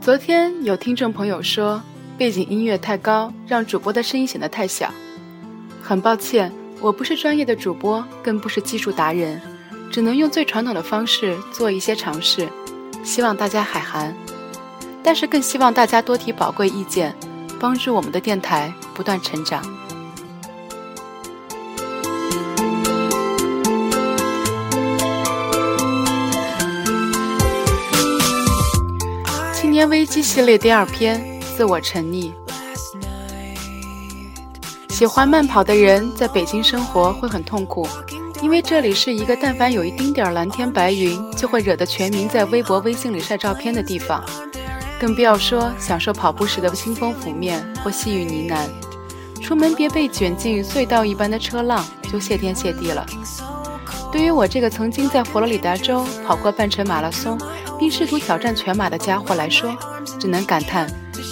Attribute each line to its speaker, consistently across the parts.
Speaker 1: 昨天有听众朋友说，背景音乐太高，让主播的声音显得太小。很抱歉，我不是专业的主播，更不是技术达人，只能用最传统的方式做一些尝试，希望大家海涵。但是更希望大家多提宝贵意见，帮助我们的电台不断成长。青年危机系列第二篇：自我沉溺。喜欢慢跑的人在北京生活会很痛苦，因为这里是一个但凡有一丁点儿蓝天白云，就会惹得全民在微博、微信里晒照片的地方。更不要说享受跑步时的清风拂面或细雨呢喃。出门别被卷进隧道一般的车浪，就谢天谢地了。对于我这个曾经在佛罗里达州跑过半程马拉松。并试图挑战全马的家伙来说，只能感叹：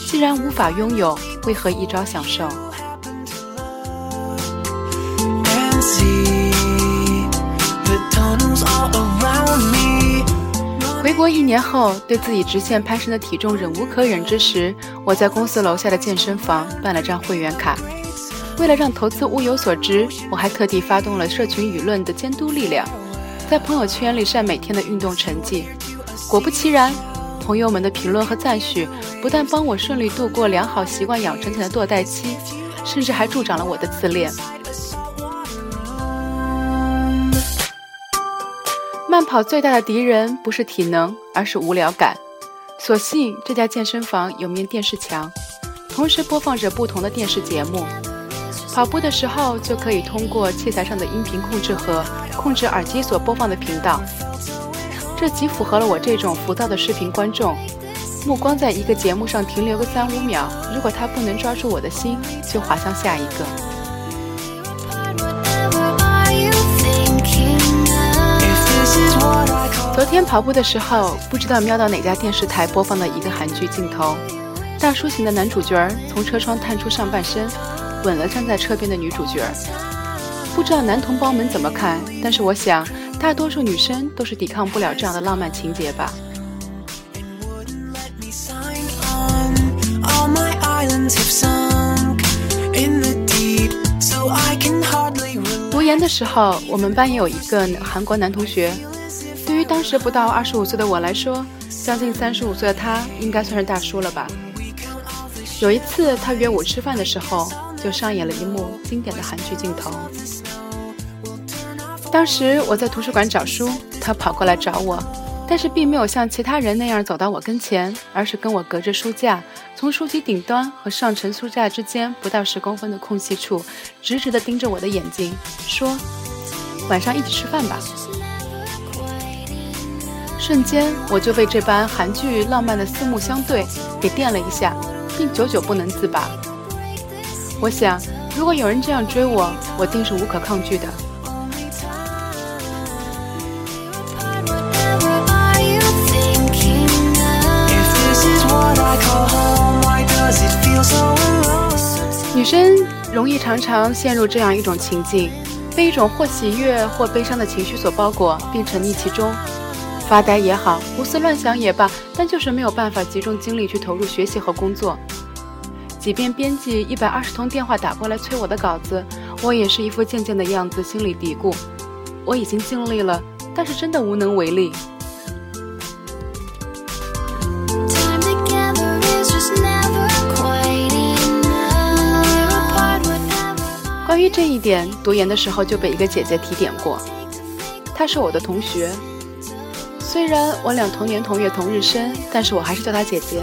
Speaker 1: 既然无法拥有，为何一朝享受？回国一年后，对自己直线攀升的体重忍无可忍之时，我在公司楼下的健身房办了张会员卡。为了让投资物有所值，我还特地发动了社群舆论的监督力量，在朋友圈里晒每天的运动成绩。果不其然，朋友们的评论和赞许不但帮我顺利度过良好习惯养成前的堕代期，甚至还助长了我的自恋。慢跑最大的敌人不是体能，而是无聊感。所幸这家健身房有面电视墙，同时播放着不同的电视节目。跑步的时候就可以通过器材上的音频控制盒控制耳机所播放的频道。这极符合了我这种浮躁的视频观众，目光在一个节目上停留个三五秒，如果他不能抓住我的心，就滑向下一个。昨天跑步的时候，不知道瞄到哪家电视台播放的一个韩剧镜头，大叔型的男主角从车窗探出上半身，吻了站在车边的女主角。不知道男同胞们怎么看，但是我想。大多数女生都是抵抗不了这样的浪漫情节吧。读研的时候，我们班也有一个韩国男同学。对于当时不到二十五岁的我来说，将近三十五岁的他应该算是大叔了吧。有一次他约我吃饭的时候，就上演了一幕经典的韩剧镜头。当时我在图书馆找书，他跑过来找我，但是并没有像其他人那样走到我跟前，而是跟我隔着书架，从书籍顶端和上层书架之间不到十公分的空隙处，直直地盯着我的眼睛，说：“晚上一起吃饭吧。”瞬间我就被这般韩剧浪漫的四目相对给电了一下，并久久不能自拔。我想，如果有人这样追我，我定是无可抗拒的。真容易常常陷入这样一种情境，被一种或喜悦或悲伤的情绪所包裹，并沉溺其中，发呆也好，胡思乱想也罢，但就是没有办法集中精力去投入学习和工作。即便编辑一百二十通电话打过来催我的稿子，我也是一副渐渐的样子，心里嘀咕：我已经尽力了，但是真的无能为力。这一点，读研的时候就被一个姐姐提点过。她是我的同学，虽然我俩同年同月同日生，但是我还是叫她姐姐，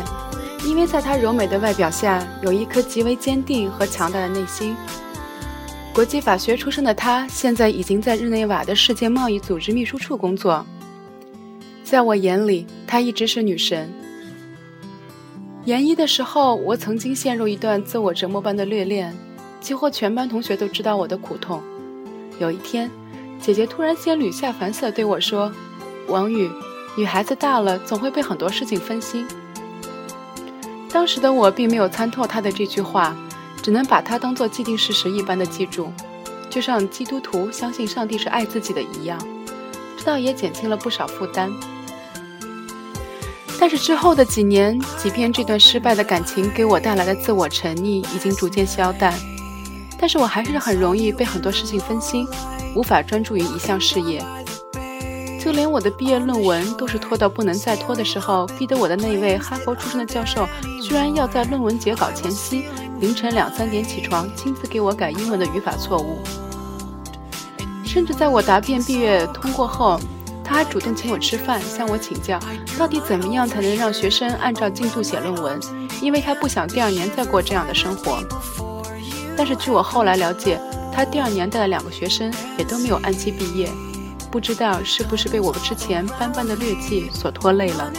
Speaker 1: 因为在她柔美的外表下，有一颗极为坚定和强大的内心。国际法学出身的她，现在已经在日内瓦的世界贸易组织秘书处工作。在我眼里，她一直是女神。研一的时候，我曾经陷入一段自我折磨般的虐恋。几乎全班同学都知道我的苦痛。有一天，姐姐突然间屡下凡色对我说：“王宇，女孩子大了总会被很多事情分心。”当时的我并没有参透她的这句话，只能把它当做既定事实一般的记住，就像基督徒相信上帝是爱自己的一样，这倒也减轻了不少负担。但是之后的几年，即便这段失败的感情给我带来的自我沉溺已经逐渐消淡，但是我还是很容易被很多事情分心，无法专注于一项事业。就连我的毕业论文都是拖到不能再拖的时候，逼得我的那位哈佛出身的教授，居然要在论文截稿前夕凌晨两三点起床，亲自给我改英文的语法错误。甚至在我答辩毕业通过后，他还主动请我吃饭，向我请教到底怎么样才能让学生按照进度写论文，因为他不想第二年再过这样的生活。但是据我后来了解，他第二年带的两个学生也都没有按期毕业。不知道是不是被我们之前斑斑的劣迹所拖累了。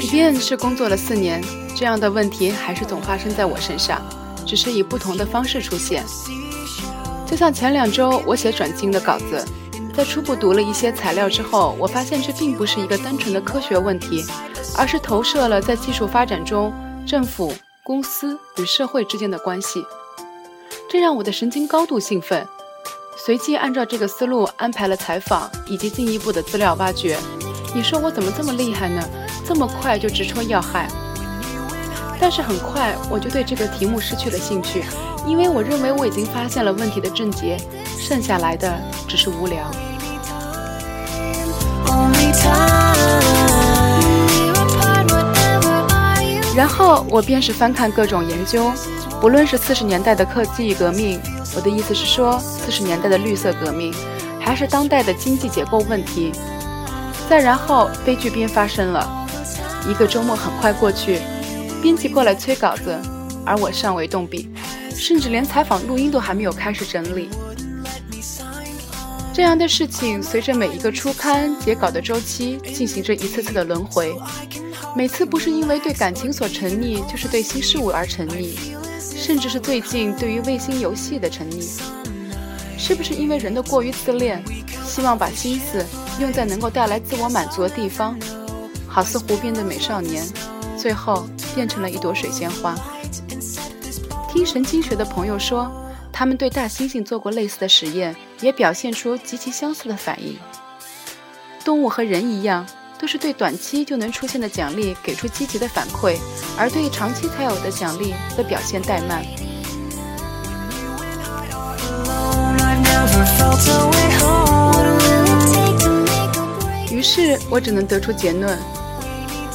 Speaker 1: 即便是工作了四年，这样的问题还是总发生在我身上，只是以不同的方式出现。就像前两周我写转经的稿子，在初步读了一些材料之后，我发现这并不是一个单纯的科学问题，而是投射了在技术发展中。政府、公司与社会之间的关系，这让我的神经高度兴奋。随即按照这个思路安排了采访以及进一步的资料挖掘。你说我怎么这么厉害呢？这么快就直戳要害？但是很快我就对这个题目失去了兴趣，因为我认为我已经发现了问题的症结，剩下来的只是无聊。然后我便是翻看各种研究，不论是四十年代的科技革命，我的意思是说四十年代的绿色革命，还是当代的经济结构问题。再然后悲剧便发生了，一个周末很快过去，编辑过来催稿子，而我尚未动笔，甚至连采访录音都还没有开始整理。这样的事情随着每一个初刊截稿的周期进行着一次次的轮回。每次不是因为对感情所沉溺，就是对新事物而沉溺，甚至是最近对于卫星游戏的沉溺。是不是因为人的过于自恋，希望把心思用在能够带来自我满足的地方，好似湖边的美少年，最后变成了一朵水仙花？听神经学的朋友说，他们对大猩猩做过类似的实验，也表现出极其相似的反应。动物和人一样。都是对短期就能出现的奖励给出积极的反馈，而对长期才有的奖励则表现怠慢。于是我只能得出结论：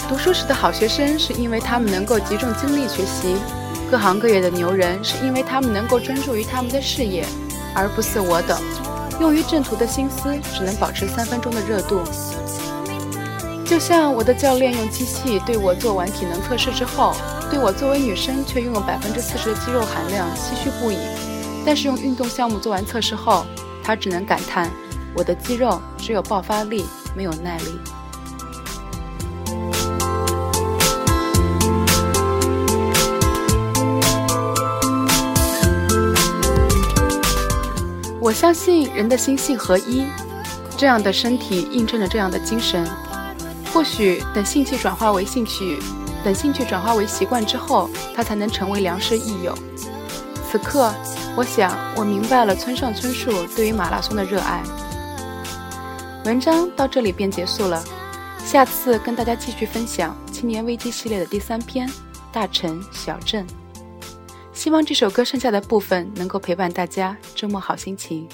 Speaker 1: 读书时的好学生是因为他们能够集中精力学习；各行各业的牛人是因为他们能够专注于他们的事业，而不似我等，用于正途的心思只能保持三分钟的热度。就像我的教练用机器对我做完体能测试之后，对我作为女生却拥有百分之四十的肌肉含量唏嘘不已；但是用运动项目做完测试后，他只能感叹我的肌肉只有爆发力，没有耐力。我相信人的心性合一，这样的身体映衬着这样的精神。或许等兴趣转化为兴趣，等兴趣转化为习惯之后，它才能成为良师益友。此刻，我想我明白了村上春树对于马拉松的热爱。文章到这里便结束了，下次跟大家继续分享青年危机系列的第三篇《大城小镇》。希望这首歌剩下的部分能够陪伴大家周末好心情。